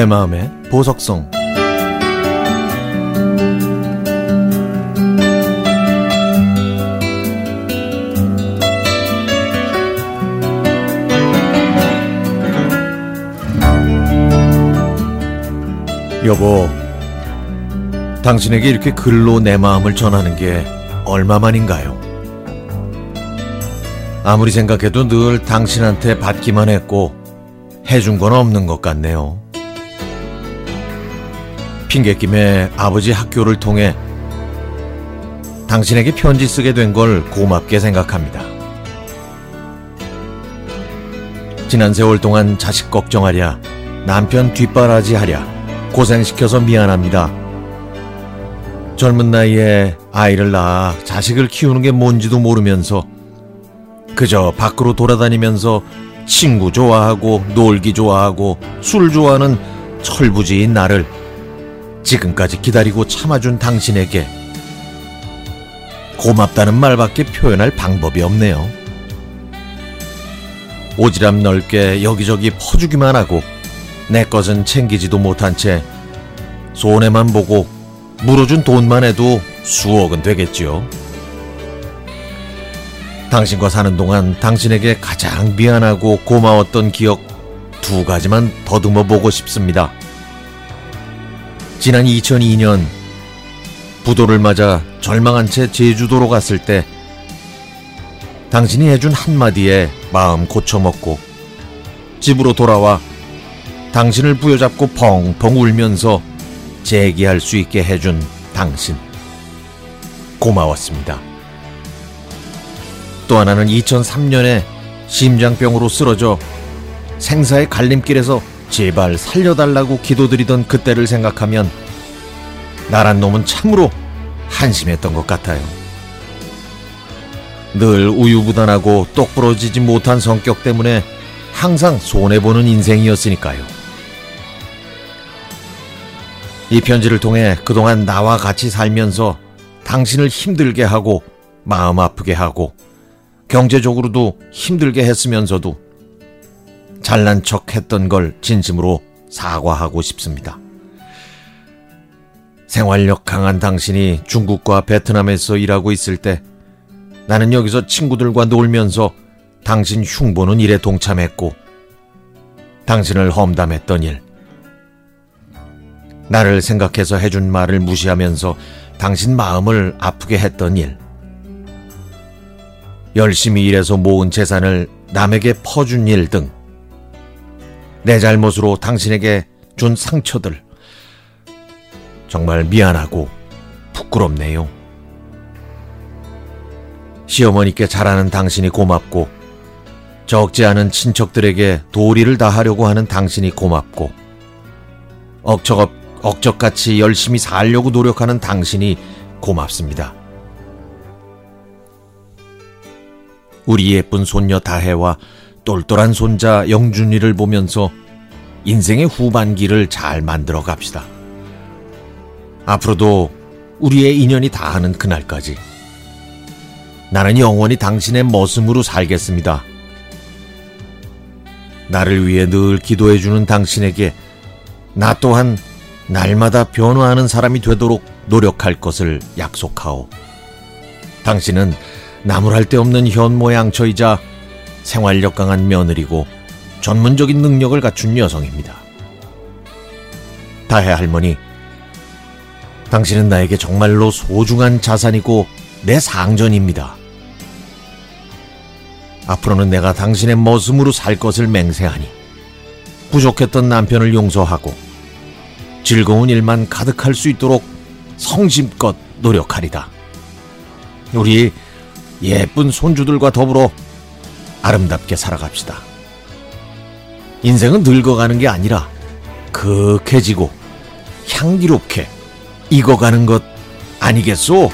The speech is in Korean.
내 마음의 보석성 여보 당신에게 이렇게 글로 내 마음을 전하는 게 얼마만인가요? 아무리 생각해도 늘 당신한테 받기만 했고 해준 건 없는 것 같네요. 핑계김에 아버지 학교를 통해 당신에게 편지 쓰게 된 걸 고맙게 생각합니다. 지난 세월 동안 자식 걱정하랴, 남편 뒷바라지 하랴, 고생시켜서 미안합니다. 젊은 나이에 아이를 낳아 자식을 키우는 게 뭔지도 모르면서 그저 밖으로 돌아다니면서 친구 좋아하고 놀기 좋아하고 술 좋아하는 철부지인 나를 지금까지 기다리고 참아준 당신에게 고맙다는 말밖에 표현할 방법이 없네요. 오지랖 넓게 여기저기 퍼주기만 하고 내 것은 챙기지도 못한 채 손해만 보고 물어준 돈만 해도 수억은 되겠지요. 당신과 사는 동안 당신에게 가장 미안하고 고마웠던 기억 두 가지만 더듬어 보고 싶습니다. 지난 2002년 부도를 맞아 절망한 채 제주도로 갔을 때 당신이 해준 한마디에 마음 고쳐먹고 집으로 돌아와 당신을 부여잡고 펑펑 울면서 재기할 수 있게 해준 당신. 고마웠습니다. 또 하나는 2003년에 심장병으로 쓰러져 생사의 갈림길에서 제발 살려달라고 기도드리던 그때를 생각하면 나란 놈은 참으로 한심했던 것 같아요. 늘 우유부단하고 똑부러지지 못한 성격 때문에 항상 손해보는 인생이었으니까요. 이 편지를 통해 그동안 나와 같이 살면서 당신을 힘들게 하고 마음 아프게 하고 경제적으로도 힘들게 했으면서도 잘난 척 했던 걸 진심으로 사과하고 싶습니다. 생활력 강한 당신이 중국과 베트남에서 일하고 있을 때 나는 여기서 친구들과 놀면서 당신 흉보는 일에 동참했고 당신을 험담했던 일, 나를 생각해서 해준 말을 무시하면서 당신 마음을 아프게 했던 일. 열심히 일해서 모은 재산을 남에게 퍼준 일 등. 내 잘못으로 당신에게 준 상처들. 정말 미안하고 부끄럽네요. 시어머니께 잘하는 당신이 고맙고, 적지 않은 친척들에게 도리를 다하려고 하는 당신이 고맙고, 억척없 억적같이 열심히 살려고 노력하는 당신이 고맙습니다. 우리 예쁜 손녀 다혜와 똘똘한 손자 영준이를 보면서 인생의 후반기를 잘 만들어 갑시다. 앞으로도 우리의 인연이 다하는 그날까지 나는 영원히 당신의 머슴으로 살겠습니다. 나를 위해 늘 기도해주는 당신에게 나 또한 날마다 변화하는 사람이 되도록 노력할 것을 약속하오. 당신은 나무랄 데 없는 현모양처이자 생활력 강한 며느리고 전문적인 능력을 갖춘 여성입니다. 다혜 할머니, 당신은 나에게 정말로 소중한 자산이고 내 상전입니다. 앞으로는 내가 당신의 머슴으로 살 것을 맹세하니 부족했던 남편을 용서하고 즐거운 일만 가득할 수 있도록 성심껏 노력하리다. 우리 예쁜 손주들과 더불어 아름답게 살아갑시다. 인생은 늙어가는 게 아니라 극해지고 향기롭게 익어가는 것 아니겠소?